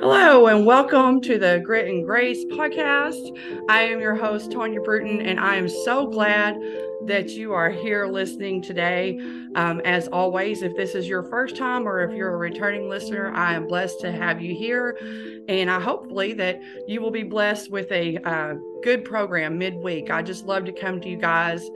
Hello, and welcome to the Grit and Grace podcast. I am your host, Tonya Bruton, and I am so glad that you are here listening today. Um, as always, if this is your first time or if you're a returning listener, I am blessed to have you here. And I hopefully that you will be blessed with a uh, good program midweek. I just love to come to you guys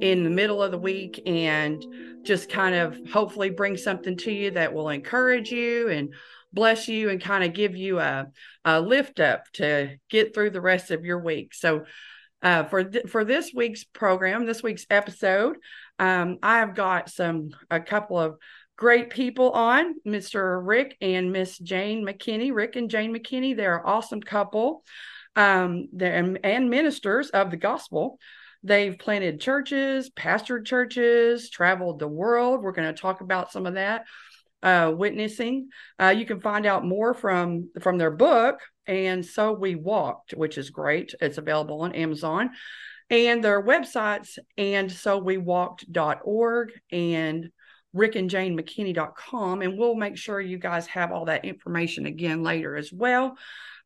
in the middle of the week and just kind of hopefully bring something to you that will encourage you and bless you and kind of give you a, a lift up to get through the rest of your week. So, uh, for th- for this week's program, this week's episode, um, I have got some a couple of great people on, Mr. Rick and Miss Jane McKinney. Rick and Jane McKinney, they're an awesome couple, um, and, and ministers of the gospel. They've planted churches, pastored churches, traveled the world. We're going to talk about some of that uh, witnessing. Uh, you can find out more from from their book, and so we walked, which is great. It's available on Amazon, and their websites, and so we walked.org and rickandjanemckinney.com, and we'll make sure you guys have all that information again later as well.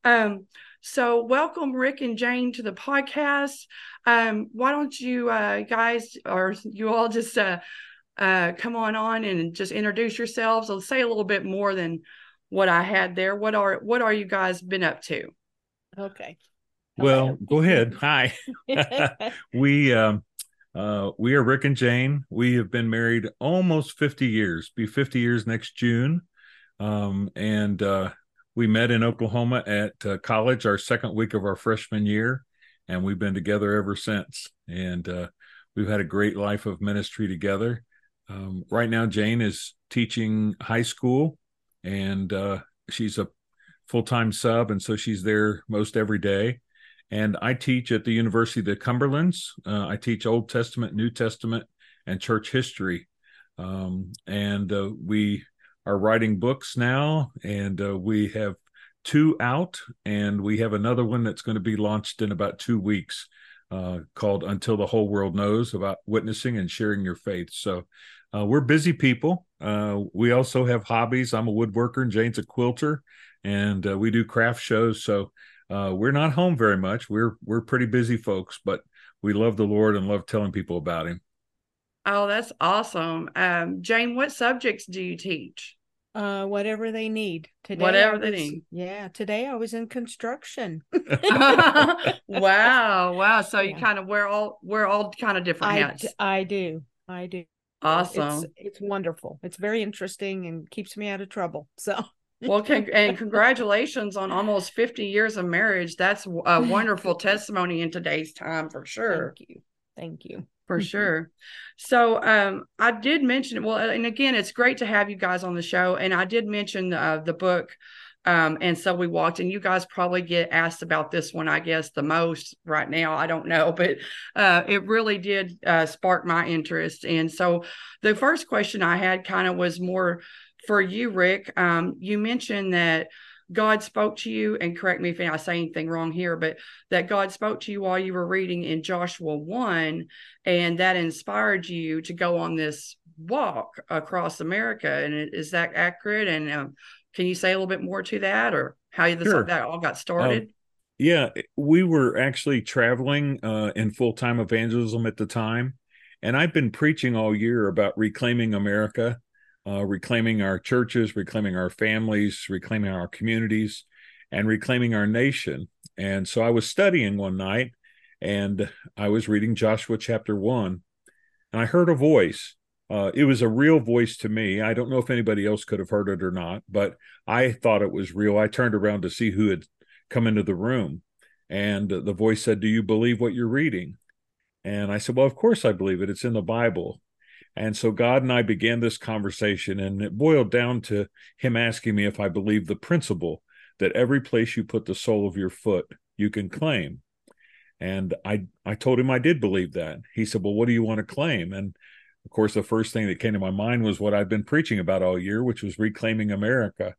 Um, so welcome Rick and Jane to the podcast. Um, why don't you uh, guys or you all just uh, uh, come on on and just introduce yourselves. I'll say a little bit more than what I had there. What are what are you guys been up to? Okay. Well, go ahead. Hi. we um, uh, we are Rick and Jane. We have been married almost 50 years. Be 50 years next June. Um, and uh, we met in Oklahoma at uh, college, our second week of our freshman year, and we've been together ever since. And uh, we've had a great life of ministry together. Um, right now, Jane is teaching high school, and uh, she's a full time sub, and so she's there most every day. And I teach at the University of the Cumberlands. Uh, I teach Old Testament, New Testament, and church history. Um, and uh, we are writing books now, and uh, we have two out, and we have another one that's going to be launched in about two weeks. Uh, called Until the Whole World Knows about witnessing and sharing your faith. So uh, we're busy people. Uh, we also have hobbies. I'm a woodworker and Jane's a quilter, and uh, we do craft shows. So uh, we're not home very much. We're we're pretty busy folks, but we love the Lord and love telling people about Him. Oh, that's awesome, um, Jane. What subjects do you teach? Uh, whatever they need today. Whatever was, they need. Yeah, today I was in construction. wow, wow. So you kind of wear all wear all kind of different hats. I, I do. I do. Awesome. It's, it's wonderful. It's very interesting and keeps me out of trouble. So. well, con- and congratulations on almost 50 years of marriage. That's a wonderful testimony in today's time for sure. Thank you. Thank you. For sure. So, um, I did mention, well, and again, it's great to have you guys on the show. And I did mention uh, the book um, and so we walked, and you guys probably get asked about this one, I guess, the most right now. I don't know, but uh, it really did uh, spark my interest. And so the first question I had kind of was more for you, Rick. Um, you mentioned that God spoke to you, and correct me if I say anything wrong here, but that God spoke to you while you were reading in Joshua 1, and that inspired you to go on this walk across America. And is that accurate? And um, can you say a little bit more to that or how this sure. that all got started? Um, yeah, we were actually traveling uh, in full time evangelism at the time. And I've been preaching all year about reclaiming America, uh, reclaiming our churches, reclaiming our families, reclaiming our communities, and reclaiming our nation. And so I was studying one night and I was reading Joshua chapter one, and I heard a voice uh, it was a real voice to me. I don't know if anybody else could have heard it or not, but I thought it was real. I turned around to see who had come into the room, and the voice said, "Do you believe what you're reading?" And I said, "Well, of course I believe it. It's in the Bible." And so God and I began this conversation, and it boiled down to him asking me if I believe the principle that every place you put the sole of your foot, you can claim. And I I told him I did believe that. He said, "Well, what do you want to claim?" And of course, the first thing that came to my mind was what I've been preaching about all year, which was reclaiming America.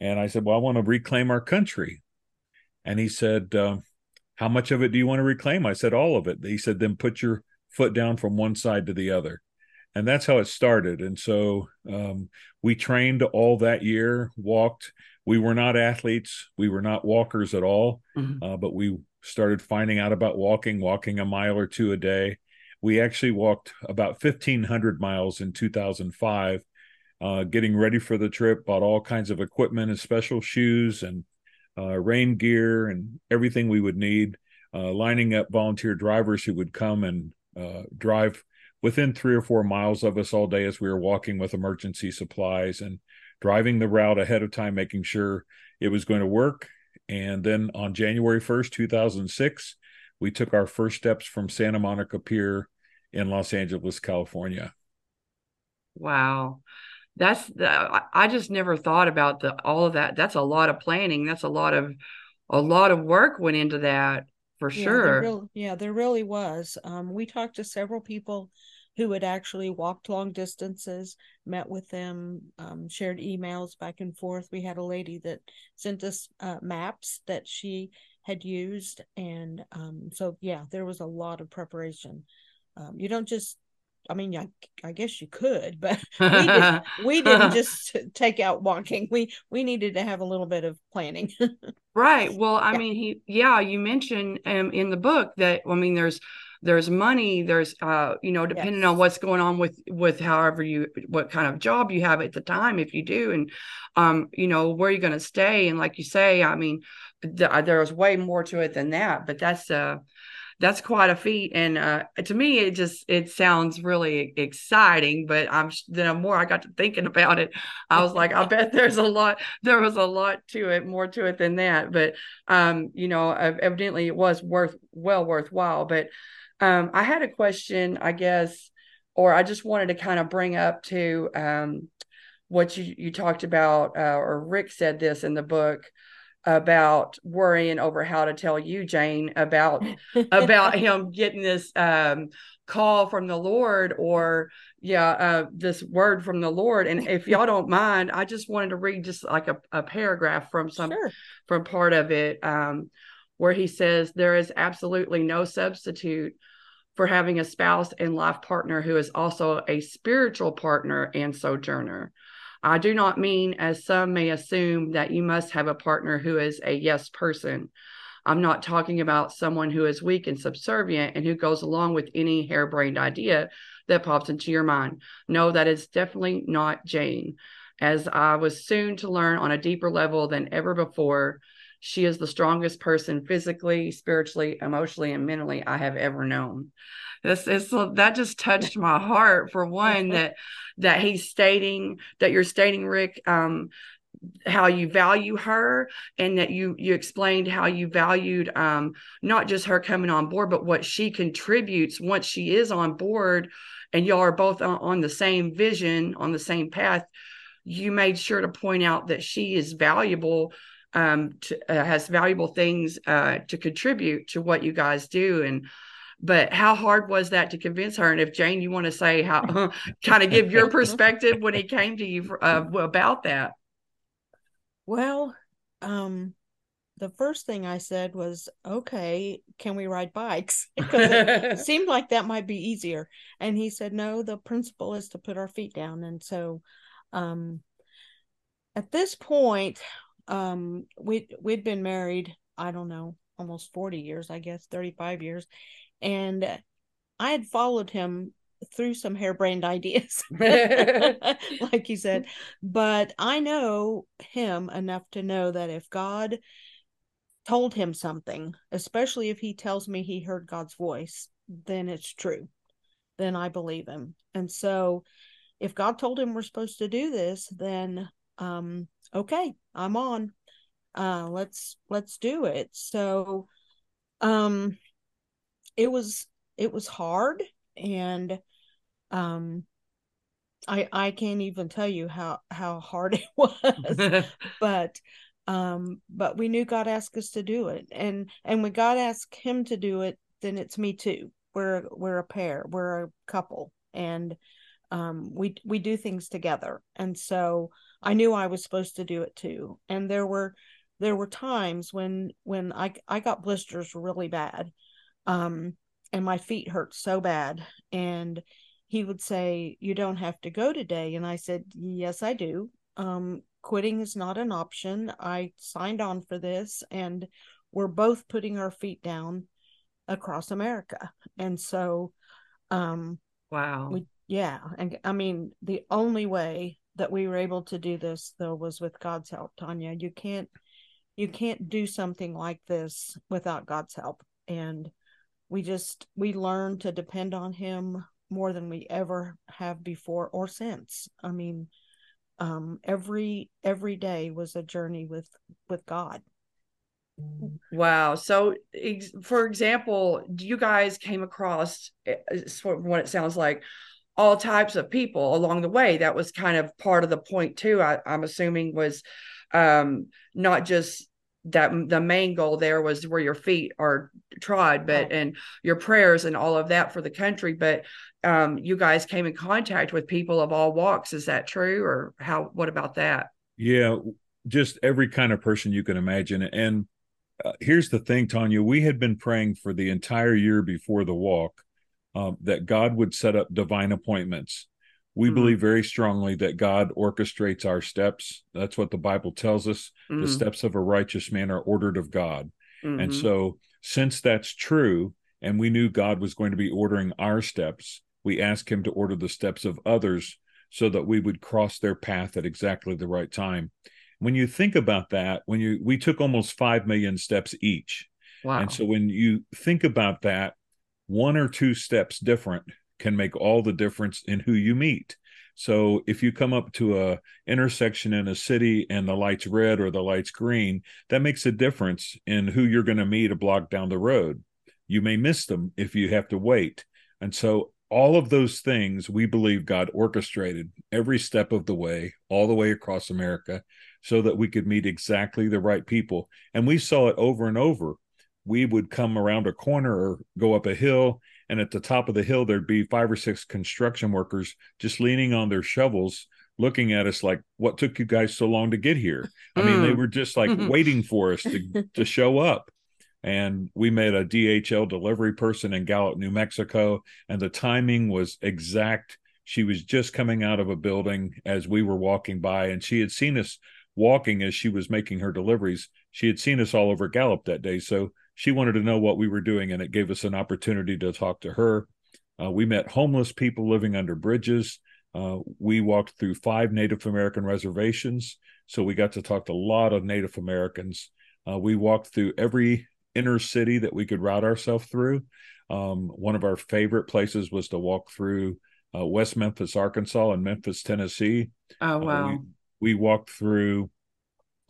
And I said, Well, I want to reclaim our country. And he said, uh, How much of it do you want to reclaim? I said, All of it. He said, Then put your foot down from one side to the other. And that's how it started. And so um, we trained all that year, walked. We were not athletes, we were not walkers at all, mm-hmm. uh, but we started finding out about walking, walking a mile or two a day. We actually walked about 1,500 miles in 2005, uh, getting ready for the trip, bought all kinds of equipment and special shoes and uh, rain gear and everything we would need, uh, lining up volunteer drivers who would come and uh, drive within three or four miles of us all day as we were walking with emergency supplies and driving the route ahead of time, making sure it was going to work. And then on January 1st, 2006, we took our first steps from Santa Monica Pier in Los Angeles, California. Wow. That's the, I just never thought about the all of that. That's a lot of planning. That's a lot of a lot of work went into that for yeah, sure. There really, yeah, there really was. Um, we talked to several people who had actually walked long distances, met with them, um, shared emails back and forth. We had a lady that sent us uh, maps that she had used. And um, so, yeah, there was a lot of preparation. Um, you don't just I mean, I, I guess you could, but we, did, we didn't just take out walking. We we needed to have a little bit of planning. right. Well, I yeah. mean, he yeah, you mentioned um, in the book that I mean, there's there's money there's uh you know depending yes. on what's going on with with however you what kind of job you have at the time if you do and um you know where you're going to stay and like you say i mean th- there's way more to it than that but that's uh that's quite a feat and uh, to me it just it sounds really exciting but i'm the more i got to thinking about it i was like i bet there's a lot there was a lot to it more to it than that but um you know evidently it was worth well worthwhile but um i had a question i guess or i just wanted to kind of bring up to um what you you talked about uh, or rick said this in the book about worrying over how to tell you jane about about him getting this um call from the lord or yeah uh this word from the lord and if y'all don't mind i just wanted to read just like a, a paragraph from some sure. from part of it um where he says there is absolutely no substitute for having a spouse and life partner who is also a spiritual partner and sojourner I do not mean, as some may assume, that you must have a partner who is a yes person. I'm not talking about someone who is weak and subservient and who goes along with any harebrained idea that pops into your mind. No, that is definitely not Jane. As I was soon to learn on a deeper level than ever before, she is the strongest person physically, spiritually, emotionally, and mentally I have ever known. This is that just touched my heart for one that that he's stating that you're stating, Rick, um, how you value her and that you you explained how you valued um, not just her coming on board but what she contributes once she is on board and y'all are both on, on the same vision on the same path you made sure to point out that she is valuable um, to, uh, has valuable things uh, to contribute to what you guys do. And but how hard was that to convince her? And if jane you want to say how kind of give your perspective when he came to you uh, about that? Well um the first thing i said was okay can we ride bikes? Because it seemed like that might be easier. And he said no the principle is to put our feet down. And so um at this point um we we'd been married i don't know almost 40 years i guess 35 years and I had followed him through some harebrained ideas, like you said. But I know him enough to know that if God told him something, especially if he tells me he heard God's voice, then it's true. Then I believe him. And so if God told him we're supposed to do this, then um okay, I'm on. Uh let's let's do it. So um it was it was hard and um i i can't even tell you how how hard it was but um but we knew god asked us to do it and and when god asked him to do it then it's me too we're we're a pair we're a couple and um we we do things together and so i knew i was supposed to do it too and there were there were times when when i i got blisters really bad um and my feet hurt so bad and he would say, You don't have to go today. And I said, Yes, I do. Um, quitting is not an option. I signed on for this, and we're both putting our feet down across America. And so, um, wow. We, yeah. And I mean, the only way that we were able to do this though was with God's help, Tonya. You can't you can't do something like this without God's help. And we just we learned to depend on him more than we ever have before or since. I mean, um every every day was a journey with with God. Wow. So, for example, you guys came across, eh, what it sounds like, all types of people along the way. That was kind of part of the point too. I, am assuming was um, not just that the main goal there was where your feet are trod, but and your prayers and all of that for the country. But um, you guys came in contact with people of all walks. Is that true, or how? What about that? Yeah, just every kind of person you can imagine. And uh, here's the thing, Tonya. We had been praying for the entire year before the walk uh, that God would set up divine appointments. We mm-hmm. believe very strongly that God orchestrates our steps. That's what the Bible tells us. Mm-hmm. The steps of a righteous man are ordered of God. Mm-hmm. And so, since that's true, and we knew God was going to be ordering our steps, we asked Him to order the steps of others so that we would cross their path at exactly the right time. When you think about that, when you we took almost 5 million steps each. Wow. And so when you think about that, one or two steps different can make all the difference in who you meet. So if you come up to a intersection in a city and the light's red or the light's green, that makes a difference in who you're going to meet a block down the road. You may miss them if you have to wait. And so all of those things we believe God orchestrated every step of the way, all the way across America, so that we could meet exactly the right people. And we saw it over and over we would come around a corner or go up a hill and at the top of the hill there'd be five or six construction workers just leaning on their shovels looking at us like what took you guys so long to get here? I mean they mm. were just like waiting for us to to show up. And we met a dhl delivery person in gallup new mexico and the timing was exact. She was just coming out of a building as we were walking by and she had seen us walking as she was making her deliveries. She had seen us all over gallup that day so she wanted to know what we were doing, and it gave us an opportunity to talk to her. Uh, we met homeless people living under bridges. Uh, we walked through five Native American reservations, so we got to talk to a lot of Native Americans. Uh, we walked through every inner city that we could route ourselves through. Um, one of our favorite places was to walk through uh, West Memphis, Arkansas, and Memphis, Tennessee. Oh wow! We, we walked through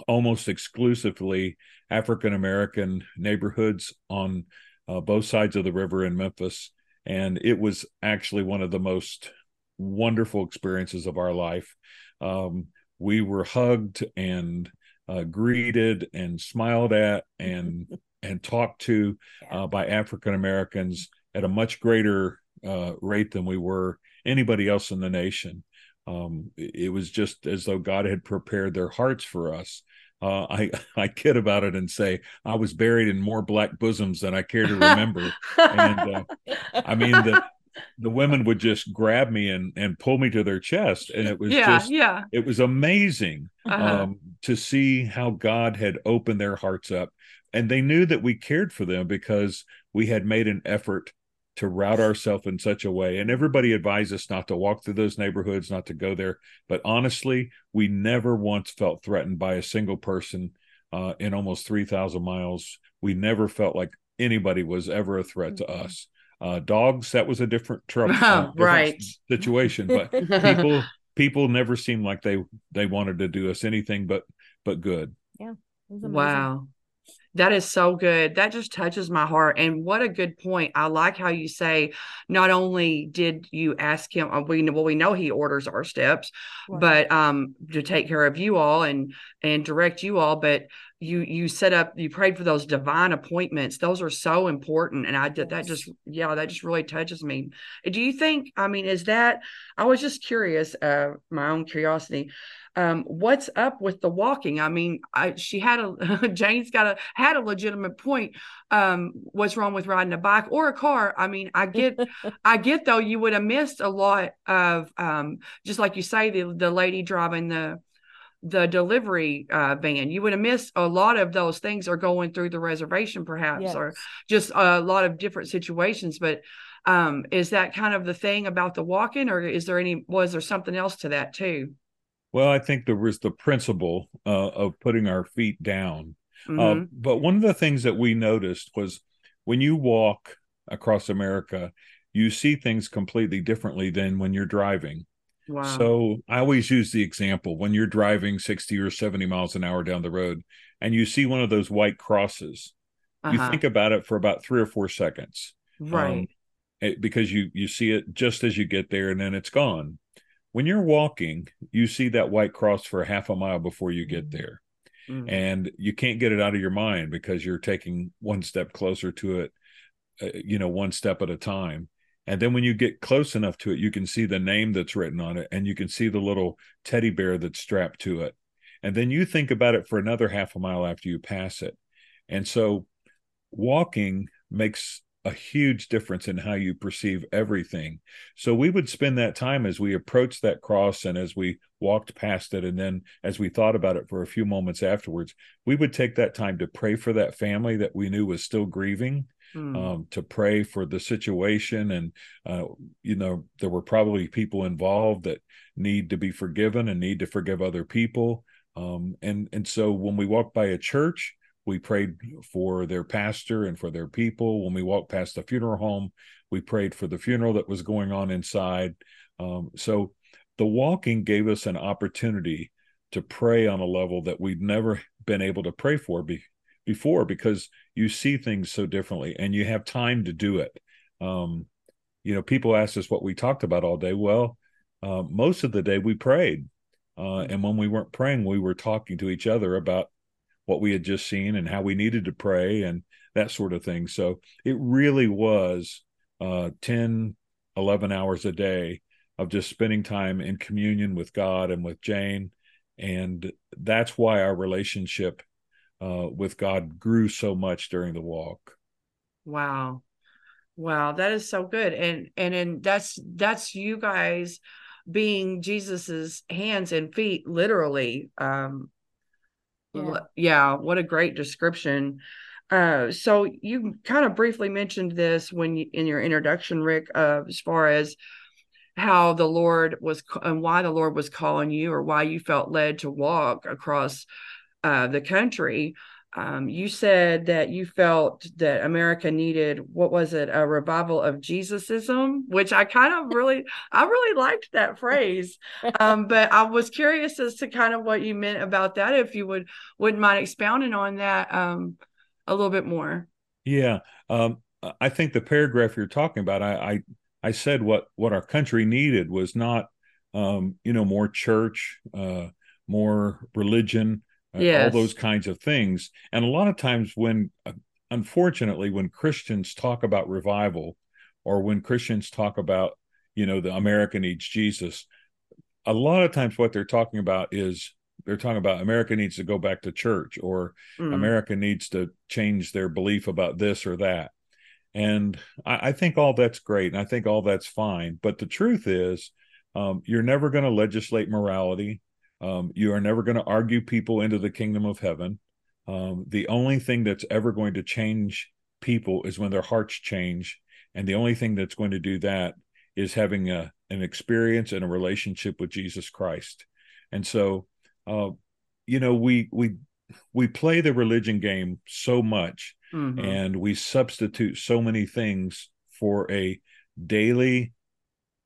almost exclusively African American neighborhoods on uh, both sides of the river in Memphis. And it was actually one of the most wonderful experiences of our life. Um, we were hugged and uh, greeted and smiled at and and talked to uh, by African Americans at a much greater uh, rate than we were anybody else in the nation. Um, it was just as though God had prepared their hearts for us uh, I I kid about it and say I was buried in more black bosoms than I care to remember. and uh, I mean the the women would just grab me and and pull me to their chest, and it was yeah, just yeah, it was amazing uh-huh. um, to see how God had opened their hearts up, and they knew that we cared for them because we had made an effort to route ourselves in such a way. And everybody advised us not to walk through those neighborhoods, not to go there. But honestly, we never once felt threatened by a single person uh, in almost 3,000 miles. We never felt like anybody was ever a threat to mm-hmm. us. Uh, dogs, that was a different trouble, uh, different right situation. But people, people never seemed like they they wanted to do us anything but but good. Yeah. Wow. That is so good. That just touches my heart. And what a good point. I like how you say not only did you ask him, uh, we well, we know he orders our steps, right. but um to take care of you all and and direct you all, but you you set up you prayed for those divine appointments. Those are so important and i did that just yeah that just really touches me. Do you think i mean is that i was just curious uh my own curiosity um what's up with the walking? I mean i she had a jane's got a had a legitimate point um what's wrong with riding a bike or a car? I mean i get i get though you would have missed a lot of um just like you say the the lady driving the the delivery uh, van. You would have missed a lot of those things are going through the reservation, perhaps, yes. or just a lot of different situations. But um, is that kind of the thing about the walking, or is there any? Was there something else to that too? Well, I think there was the principle uh, of putting our feet down. Uh, mm-hmm. Uh, but one of the things that we noticed was when you walk across America, you see things completely differently than when you're driving. Wow. So I always use the example when you're driving 60 or 70 miles an hour down the road and you see one of those white crosses, uh-huh. you think about it for about three or four seconds. Right. Um, it, because you you see it just as you get there and then it's gone. When you're walking, you see that white cross for half a mile before you get there. Mm-hmm. And you can't get it out of your mind because you're taking one step closer to it, uh, you know, one step at a time. And then when you get close enough to it, you can see the name that's written on it and you can see the little teddy bear that's strapped to it. And then you think about it for another half a mile after you pass it. And so walking makes a huge difference in how you perceive everything. So we would spend that time as we approached that cross and as we walked past it. And then as we thought about it for a few moments afterwards, we would take that time to pray for that family that we knew was still grieving mm. um, to pray for the situation. And, uh, you know, there were probably people involved that need to be forgiven and need to forgive other people. Um, and, and so when we walk by a church, we prayed for their pastor and for their people. When we walked past the funeral home, we prayed for the funeral that was going on inside. Um, so the walking gave us an opportunity to pray on a level that we'd never been able to pray for be, before because you see things so differently and you have time to do it. Um, you know, people ask us what we talked about all day. Well, uh, most of the day we prayed. Uh, and when we weren't praying, we were talking to each other about what we had just seen and how we needed to pray and that sort of thing. So it really was uh, 10, 11 hours a day of just spending time in communion with God and with Jane. And that's why our relationship uh, with God grew so much during the walk. Wow. Wow, that is so good. And and and that's that's you guys being Jesus's hands and feet literally. Um yeah, yeah what a great description. Uh, so you kind of briefly mentioned this when you, in your introduction, Rick, uh, as far as how the Lord was and why the Lord was calling you, or why you felt led to walk across uh, the country. Um, you said that you felt that America needed what was it a revival of Jesusism, which I kind of really I really liked that phrase. Um, but I was curious as to kind of what you meant about that. If you would wouldn't mind expounding on that um, a little bit more. Yeah, um, I think the paragraph you're talking about, I, I I said what what our country needed was not um, you know more church, uh, more religion yes. all those kinds of things. And a lot of times, when uh, unfortunately, when Christians talk about revival, or when Christians talk about, you know, the America needs Jesus, a lot of times what they're talking about is they're talking about America needs to go back to church, or mm. America needs to change their belief about this or that. And I, I, think all that's great, and I think all that's fine. But the truth is, um, you're never going to legislate morality. Um, you are never going to argue people into the kingdom of heaven. Um, the only thing that's ever going to change people is when their hearts change. And the only thing that's going to do that is having a, an experience and a relationship with Jesus Christ. And so, uh, you know, we, we, we play the religion game so much mm-hmm. and we substitute so many things for a daily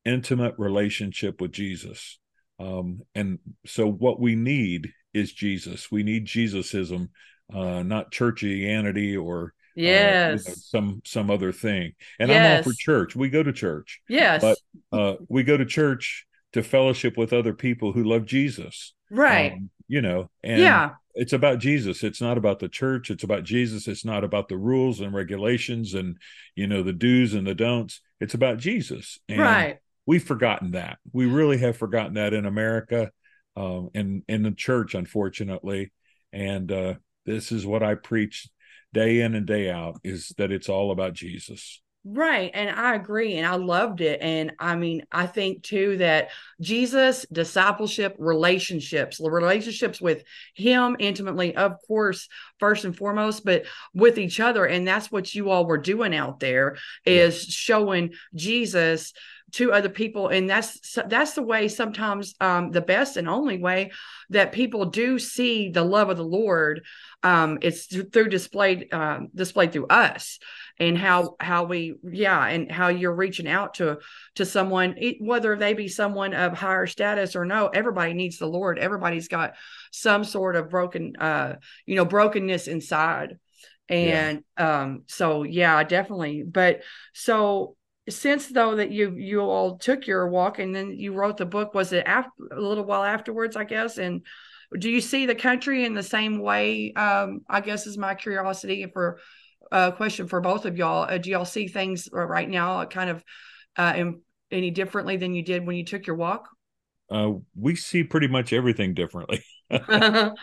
intimate relationship with Jesus. Um, and so what we need is Jesus. We need Jesusism, uh, not churchianity or yes uh, you know, some some other thing. And yes. I'm all for church. We go to church. Yes, but uh, we go to church to fellowship with other people who love Jesus. Right. Um, you know, and yeah, it's about Jesus. It's not about the church. It's about Jesus. It's not about the rules and regulations and you know the do's and the don'ts. It's about Jesus. And right. We've forgotten that. We really have forgotten that in America, um, and in the church, unfortunately. And uh, this is what I preach day in and day out: is that it's all about Jesus. Right. And I agree. And I loved it. And I mean, I think too that Jesus, discipleship, relationships, relationships with Him intimately, of course, first and foremost, but with each other. And that's what you all were doing out there is yeah. showing Jesus to other people and that's that's the way sometimes um, the best and only way that people do see the love of the lord um, it's through displayed um, displayed through us and how how we yeah and how you're reaching out to to someone whether they be someone of higher status or no everybody needs the lord. Everybody's got some sort of broken uh you know brokenness inside. And yeah. um so yeah definitely. But so since though that you you all took your walk and then you wrote the book was it after a little while afterwards i guess? And do you see the country in the same way um i guess is my curiosity for a uh, question for both of y'all. Uh, do y'all see things right now kind of uh in, any differently than you did when you took your walk? Uh we see pretty much everything differently. I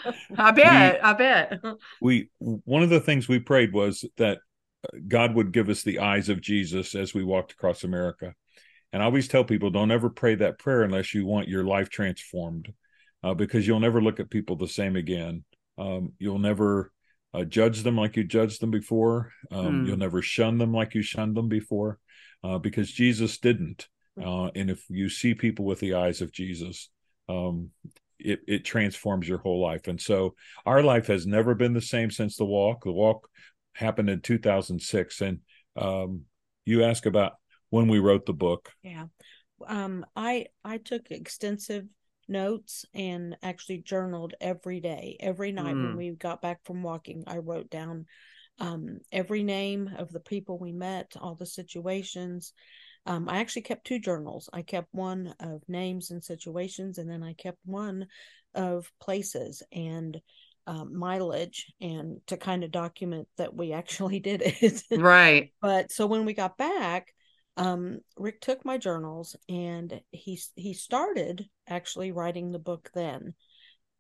bet we, i bet. we one of the things we prayed was that God would give us the eyes of Jesus as we walked across America. And I always tell people don't ever pray that prayer unless you want your life transformed, uh, because you'll never look at people the same again. Um, you'll never uh, judge them like you judged them before. Um, mm. You'll never shun them like you shunned them before, uh, because Jesus didn't. Uh, and if you see people with the eyes of Jesus, um, it, it transforms your whole life. And so our life has never been the same since the walk. The walk happened in 2006 and um, you ask about when we wrote the book. Yeah. Um, i i took extensive notes and actually journaled every day. Every night mm. when we got back from walking i wrote down um, every name of the people we met all the situations. Um, i actually kept two journals. I kept one of names and situations and then i kept one of places. And um, mileage and to kind of document that we actually did it. right. But so when we got back, um, Rick took my journals and he he started actually writing the book then,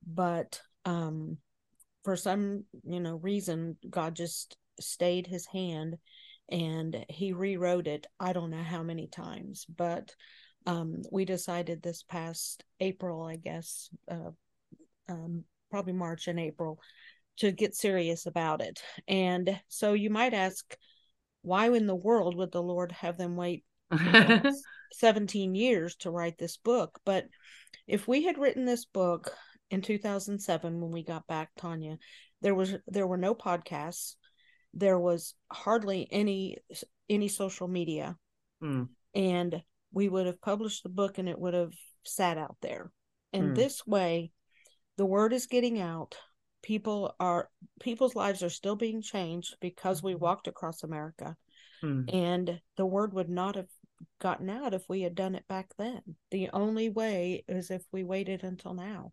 but um, for some you know reason, God just stayed His hand, and he rewrote it. I don't know how many times, but um, we decided this past April, I guess, uh, um, probably March and April to get serious about it. And so you might ask, why in the world would the Lord have them wait 17 years to write this book? But if we had written this book in 2007 when we got back, Tonya, there was there were no podcasts, there was hardly any any social media, mm. and we would have published the book and it would have sat out there. And mm. this way, the word is getting out people are people's lives are still being changed because we mm-hmm. walked across america hmm. and the word would not have gotten out if we had done it back then the only way is if we waited until now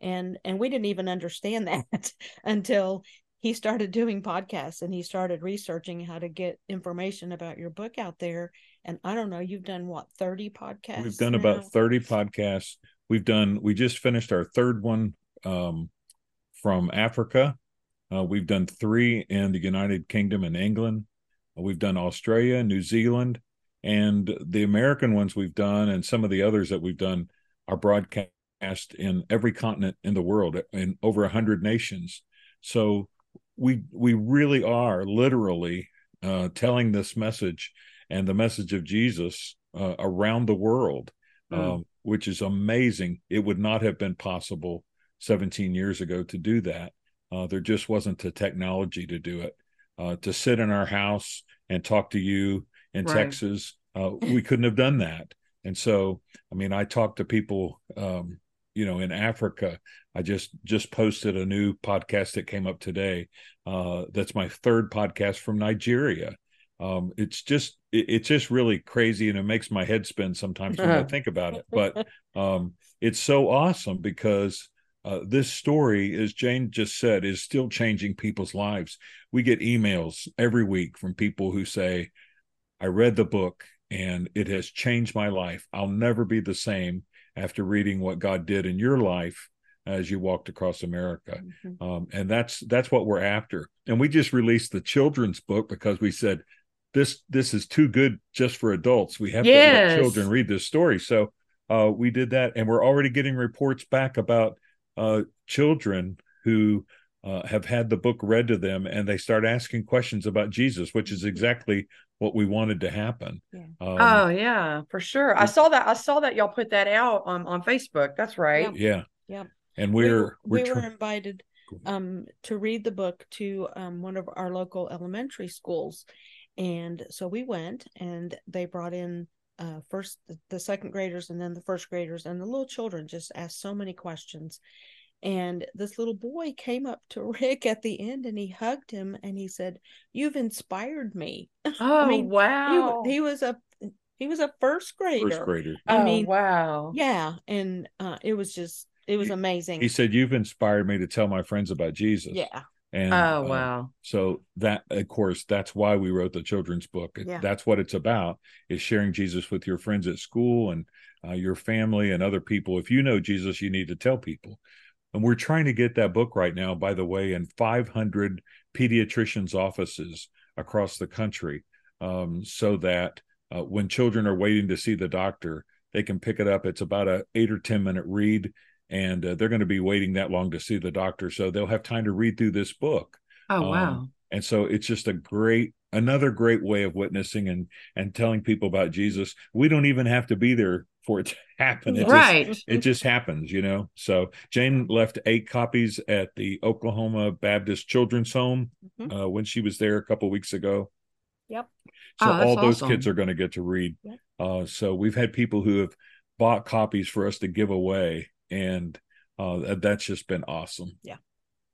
and and we didn't even understand that until he started doing podcasts and he started researching how to get information about your book out there and i don't know you've done what 30 podcasts we've done now? about 30 podcasts We've done. We just finished our third one um, from Africa. Uh, we've done three in the United Kingdom and England. We've done Australia, New Zealand, and the American ones we've done, and some of the others that we've done are broadcast in every continent in the world in over a hundred nations. So we we really are literally uh, telling this message and the message of Jesus uh, around the world. Mm. Um, which is amazing. It would not have been possible 17 years ago to do that. Uh, there just wasn't the technology to do it. Uh, to sit in our house and talk to you in right. Texas, uh, we couldn't have done that. And so, I mean, I talk to people, um, you know, in Africa. I just just posted a new podcast that came up today. Uh, that's my third podcast from Nigeria um, it's just it, it's just really crazy and it makes my head spin sometimes when I think about it. But um, it's so awesome because uh, this story, as Jane just said, is still changing people's lives. We get emails every week from people who say, I read the book and it has changed my life. I'll never be the same after reading what God did in your life as you walked across America. Mm-hmm. Um, and that's that's what we're after. And we just released the children's book because we said this this is too good just for adults. We have yes. to let children read this story. So uh, we did that, and we're already getting reports back about uh, children who uh, have had the book read to them, and they start asking questions about Jesus, which is exactly what we wanted to happen. Yeah. Um, oh yeah, for sure. I saw that. I saw that y'all put that out on on Facebook. That's right. Yeah. Yeah. Yep. And we're we, we're we were invited um to read the book to um one of our local elementary schools and so we went and they brought in uh, first the, the second graders and then the first graders and the little children just asked so many questions and this little boy came up to Rick at the end and he hugged him and he said, "You've inspired me." Oh I mean, wow! He, he, was a he was a first grader. First grader. I oh, mean, wow. Yeah, and uh, it was just it was amazing. He said, "You've inspired me to tell my friends about Jesus." Yeah. And oh uh, wow! Uh, so that, of course, that's why we wrote the children's book. Yeah. That's what it's about: is sharing Jesus with your friends at school and uh, your family and other people. If you know Jesus, you need to tell people. And we're trying to get that book right now, by the way, in 500 pediatricians' offices across the country, um, so that uh, when children are waiting to see the doctor, they can pick it up. It's about a eight or ten minute read and uh, they're going to be waiting that long to see the doctor so they'll have time to read through this book. Oh wow. um, and so it's just a great another great way of witnessing and and telling people about jesus. We don't even have to be there for it to happen. It right. just, it just happens you know? So jane left eight copies at the oklahoma baptist children's home mm-hmm. uh, when she was there a couple weeks ago. Yep. So oh, all those awesome. kids are going to get to read. Yep. uh, so we've had people who have bought copies for us to give away and uh, that's just been awesome. Yeah.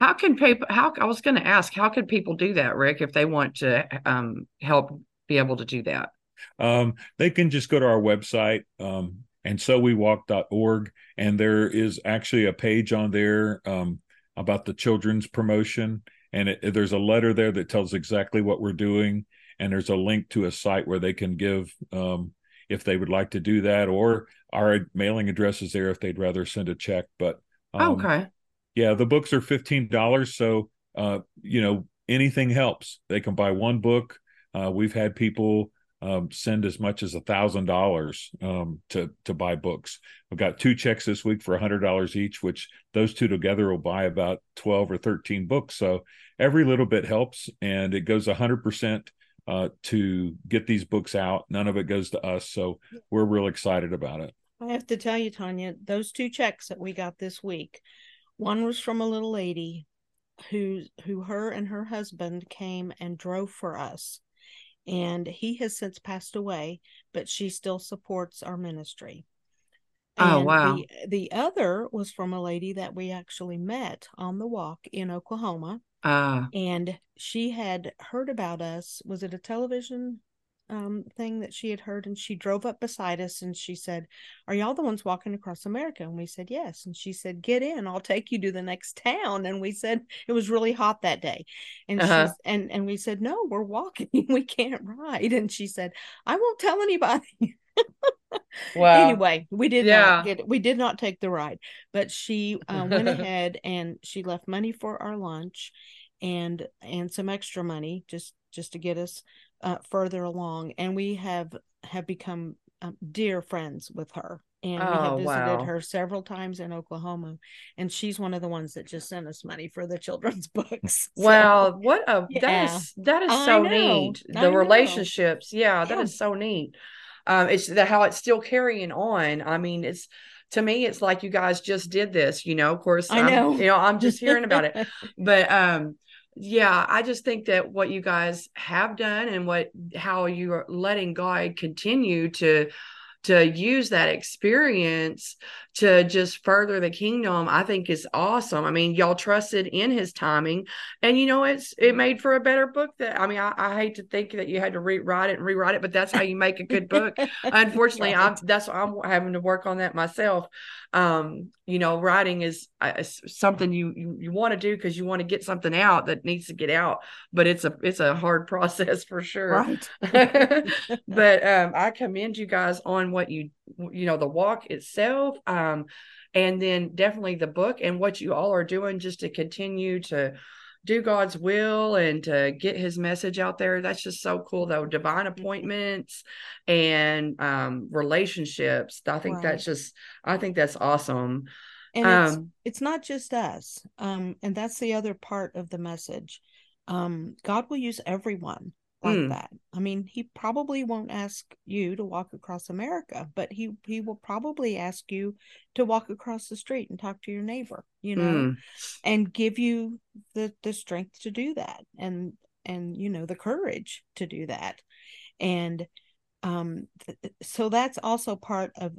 How can people? How I was going to ask, how can people do that, Rick, if they want to um, help be able to do that? Um, they can just go to our website, um, and so we walk.org, and there is actually a page on there um, about the children's promotion, and it, there's a letter there that tells exactly what we're doing, and there's a link to a site where they can give um, if they would like to do that, or our mailing address is there if they'd rather send a check. But um, okay, yeah, the books are fifteen dollars, so uh, you know anything helps. They can buy one book. Uh, we've had people um, send as much as a thousand dollars um, to to buy books. We've got two checks this week for a hundred dollars each, which those two together will buy about twelve or thirteen books. So every little bit helps, and it goes a hundred percent uh, to get these books out. None of it goes to us. So we're real excited about it. I have to tell you, Tonya, those two checks that we got this week, one was from a little lady who who her and her husband came and drove for us. And he has since passed away, but she still supports our ministry. Oh, and oh wow. The, the other was from a lady that we actually met on the walk in Oklahoma uh, and she had heard about us. Was it a television um, thing that she had heard? And she drove up beside us and she said, Are y'all the ones walking across America? And we said, Yes. And she said, Get in, I'll take you to the next town. And we said, It was really hot that day. And uh-huh. and and we said, No, we're walking. we can't ride. And she said, I won't tell anybody. well anyway we did yeah. not get we did not take the ride but she uh, went ahead and she left money for our lunch and and some extra money just just to get us uh, further along and we have have become um, dear friends with her and oh, we have visited wow. her several times in Oklahoma and she's one of the ones that just sent us money for the children's books. So, wow, what a yeah. that is that is so neat. The relationships. Yeah, that yeah. is so neat um, it's the, how it's still carrying on. I mean, it's to me, it's like you guys just did this. You know, of course, I know. I'm, you know, I'm just hearing about it, but um, yeah, I just think that what you guys have done and what how you are letting God continue to to use that experience to just further the kingdom i think is awesome. I mean y'all trusted in his timing. And you know it's it made for a better book that i mean i, I hate to think that you had to rewrite it and rewrite it but that's how you make a good book. Unfortunately right. i'm that's i'm having to work on that myself. Um you know writing is, uh, is something you you, you want to do because you want to get something out that needs to get out but it's a it's a hard process for sure. Right. But um i commend you guys on what you you know the walk itself um and then definitely the book and what you all are doing just to continue to do God's will and to get his message out there. That's just so cool though. Divine mm-hmm. appointments and um relationships. I think right. that's just I think that's awesome. And um, it's it's not just us. Um and that's the other part of the message. Um God will use everyone like mm. that. I mean, he probably won't ask you to walk across America, but he he will probably ask you to walk across the street and talk to your neighbor, you know, mm. and give you the the strength to do that and and you know the courage to do that. And um th- so that's also part of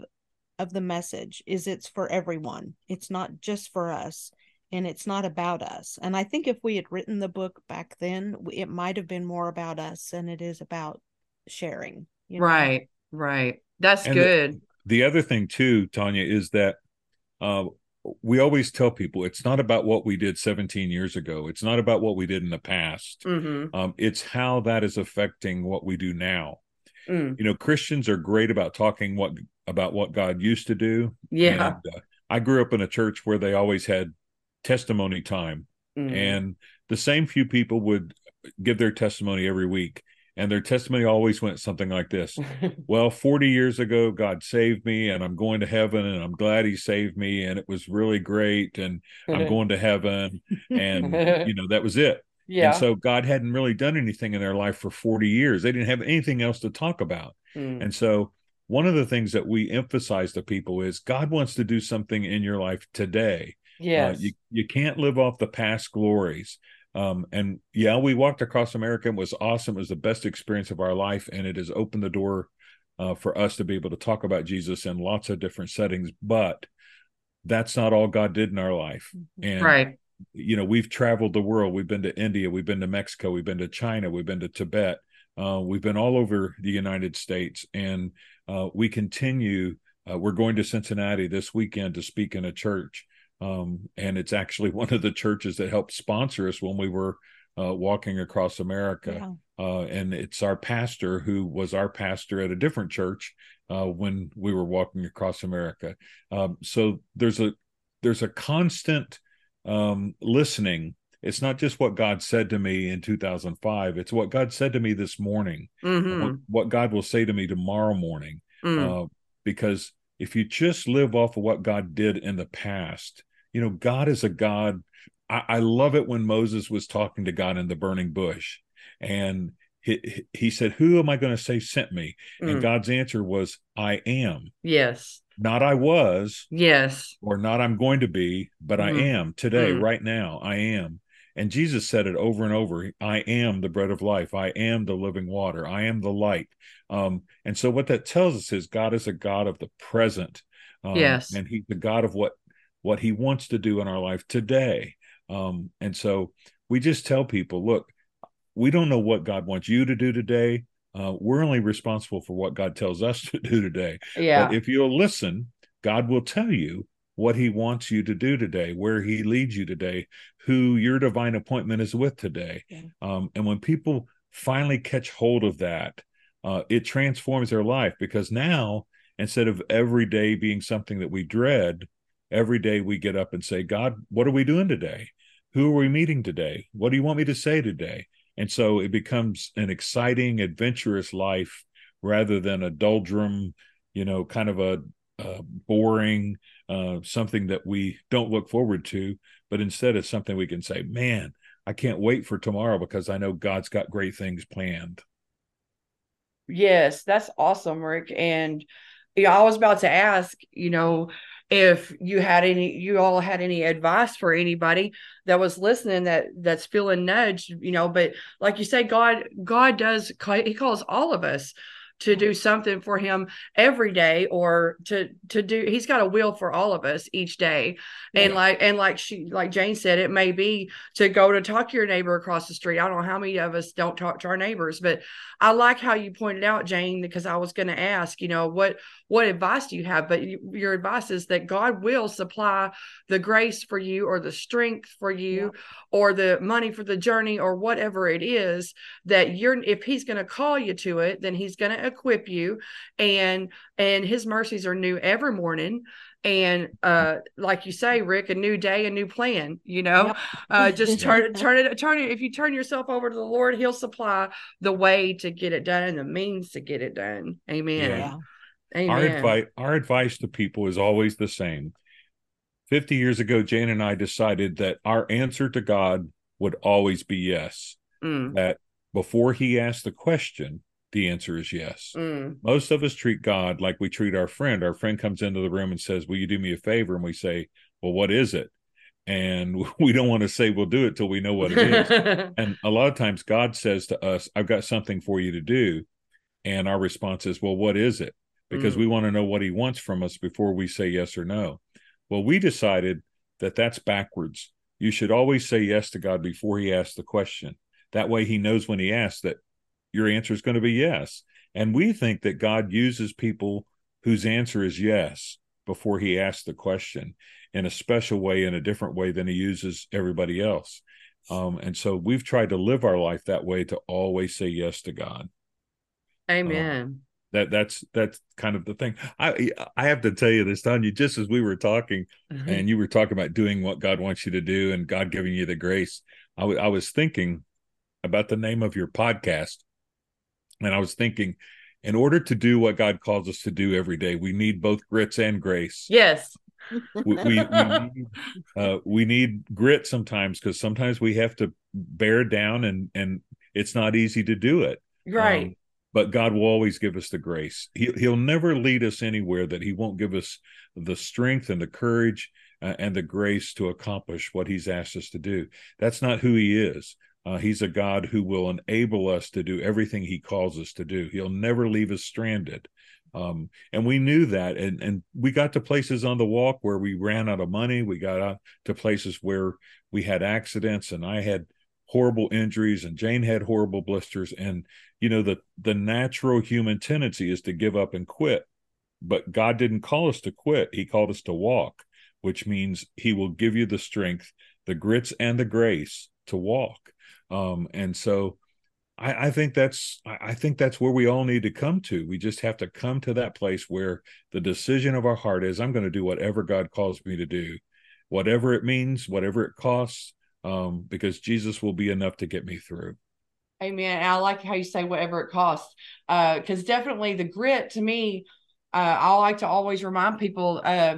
of the message is it's for everyone. It's not just for us and it's not about us. And I think if we had written the book back then, it might have been more about us than it is about sharing. You know? Right, right. That's and good. The, the, other thing too, Tonya, is that uh, we always tell people it's not about what we did 17 years ago. It's not about what we did in the past. Mm-hmm. Um, it's how that is affecting what we do now. Mm. You know, Christians are great about talking what about what God used to do. Yeah. And, uh, I grew up in a church where they always had testimony time. Mm. and the same few people would give their testimony every week and their testimony always went something like this. Well 40 years ago god saved me and i'm going to heaven and i'm glad he saved me and it was really great and i'm going to heaven and you know that was it. Yeah. and so god hadn't really done anything in their life for 40 years. They didn't have anything else to talk about. Mm. and so one of the things that we emphasize to people is god wants to do something in your life today yeah, uh, you you can't live off the past glories. Um, and yeah, we walked across America. It was awesome. It was the best experience of our life, and it has opened the door uh, for us to be able to talk about Jesus in lots of different settings. But that's not all God did in our life. Mm-hmm. And right, you know, we've traveled the world. We've been to India. We've been to Mexico. We've been to China. We've been to Tibet. Uh, we've been all over the United States, and uh, we continue. Uh, we're going to Cincinnati this weekend to speak in a church um, and it's actually one of the churches that helped sponsor us when we were uh, walking across America. Yeah. Uh, and it's our pastor who was our pastor at a different church uh, when we were walking across America. Um, so there's a there's a constant um, listening. It's not just what God said to me in 2005. It's what God said to me this morning. Mm-hmm. What, what, God will say to me tomorrow morning. Mm. Uh, because if you just live off of what God did in the past, you know, God is a God. I, I love it when Moses was talking to God in the burning bush and he, he said, Who am I going to say sent me? Mm. And God's answer was, I am. Yes. Not I was. Yes. Or not I'm going to be, but mm. I am today, mm. right now. I am. And Jesus said it over and over I am the bread of life. I am the living water. I am the light. Um, and so, what that tells us is God is a God of the present. Um, yes. And he's the God of what what he wants to do in our life today. Um, and so we just tell people, look, we don't know what God wants you to do today. Uh, we're only responsible for what God tells us to do today. Yeah. But if you'll listen, God will tell you what he wants you to do today, where he leads you today, who your divine appointment is with today. Yeah. Um, and when people finally catch hold of that, uh, it transforms their life because now instead of every day being something that we dread, every day we get up and say, God, what are we doing today? Who are we meeting today? What do you want me to say today? And so it becomes an exciting, adventurous life rather than a doldrum, you know, kind of a, a boring, uh, something that we don't look forward to, but instead it's something we can say, man, I can't wait for tomorrow because I know God's got great things planned. Yes, that's awesome, Rick. And you know, I was about to ask, you know, if you had any you all had any advice for anybody that was listening that that's feeling nudged you know but like you say god god does he calls all of us to do something for him every day or to to do he's got a will for all of us each day. And like and like she like jane said it may be to go to talk to your neighbor across the street. I don't know how many of us don't talk to our neighbors but i like how you pointed out jane because i was going to ask you know what what advice do you have? But you, your advice is that god will supply the grace for you or the strength for you yeah. or the money for the journey or whatever it is that you're if he's going to call you to it then he's going to equip you and and his mercies are new every morning and uh like you say rick a new day a new plan you know yep. uh just turn turn it turn it if you turn yourself over to the lord he'll supply the way to get it done and the means to get it done amen yeah. Amen. Our advice, our advice to people is always the same. 50 years ago, Jane and I decided that our answer to God would always be yes. Mm. That before he asked the question, the answer is yes. Mm. Most of us treat God like we treat our friend. Our friend comes into the room and says, Will you do me a favor? And we say, Well, what is it? And we don't want to say we'll do it till we know what it is. and a lot of times God says to us, I've got something for you to do. And our response is, Well, what is it? Because mm. we want to know what he wants from us before we say yes or no. Well, we decided that that's backwards. You should always say yes to God before he asks the question. That way he knows when he asks that your answer is going to be yes. And we think that God uses people whose answer is yes before he asks the question in a special way, in a different way than he uses everybody else. Um, and so we've tried to live our life that way to always say yes to God. Amen. Um, that that's that's kind of the thing i i have to tell you this Tonya just as we were talking mm-hmm. and you were talking about doing what god wants you to do and god giving you the grace I, w- I was thinking about the name of your podcast and i was thinking in order to do what god calls us to do every day we need both grits and grace yes we, we, we, need, uh, we need grit sometimes because sometimes we have to bear down and and it's not easy to do it right um, but God will always give us the grace. He, he'll never lead us anywhere that He won't give us the strength and the courage uh, and the grace to accomplish what He's asked us to do. That's not who He is. Uh, he's a God who will enable us to do everything He calls us to do. He'll never leave us stranded. Um, and we knew that, and and we got to places on the walk where we ran out of money. We got out to places where we had accidents, and I had horrible injuries and Jane had horrible blisters and you know the the natural human tendency is to give up and quit but God didn't call us to quit he called us to walk which means he will give you the strength the grits and the grace to walk um and so I, I think that's I think that's where we all need to come to. We just have to come to that place where the decision of our heart is I'm going to do whatever God calls me to do, whatever it means, whatever it costs, um, because Jesus will be enough to get me through. Amen. And I like how you say whatever it costs, because uh, definitely the grit to me, uh, I like to always remind people. Uh,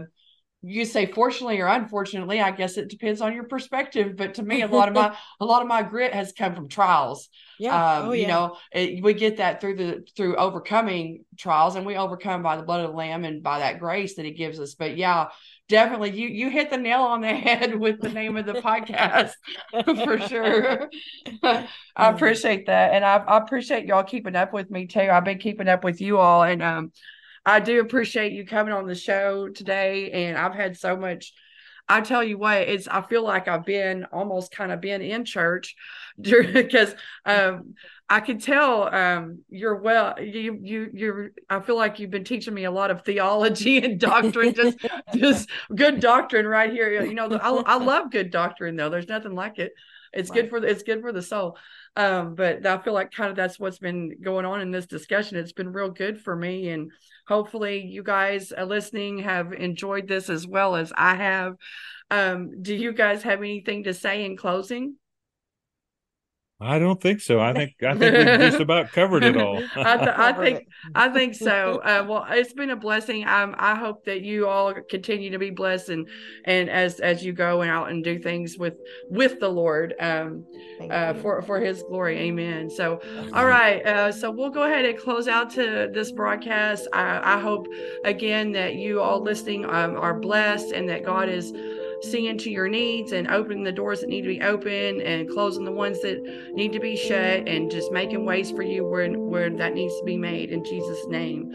you say fortunately or unfortunately, I guess it depends on your perspective. But to me, a lot of my a lot of my grit has come from trials. Yeah, um, oh, yeah. you know, it, we get that through the through overcoming trials, and we overcome by the blood of the Lamb and by that grace that He gives us. But yeah, definitely you you hit the nail on the head with the name of the podcast for sure i appreciate that and I, I, appreciate y'all keeping up with me too i've been keeping up with you all and um i do appreciate you coming on the show today and i've had so much i tell you what it's i feel like i've been almost kind of been in church because um I can tell um, you're well. You you you're. I feel like you've been teaching me a lot of theology and doctrine. just just good doctrine right here. You know, I, I love good doctrine though. There's nothing like it. It's right. good for the, it's good for the soul. Um, but I feel like kind of that's what's been going on in this discussion. It's been real good for me, and hopefully you guys uh, listening have enjoyed this as well as I have. Um, do you guys have anything to say in closing? I don't think so. I think I think we've just about covered it all. I, th- I, think I think so. Uh, well, it's been a blessing. Um, I hope that you all continue to be blessed and and as as you go and out and do things with with the Lord um, uh, for for His glory. Amen. So, all right. Uh, so we'll go ahead and close out to this broadcast. I, I hope again that you all listening um, are blessed and that God is seeing to your needs and opening the doors that need to be open and closing the ones that need to be shut and just making ways for you where where that needs to be made in Jesus name.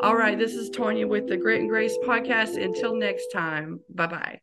All right, this is Tonya with the Grit and Grace podcast. Until next time, bye-bye.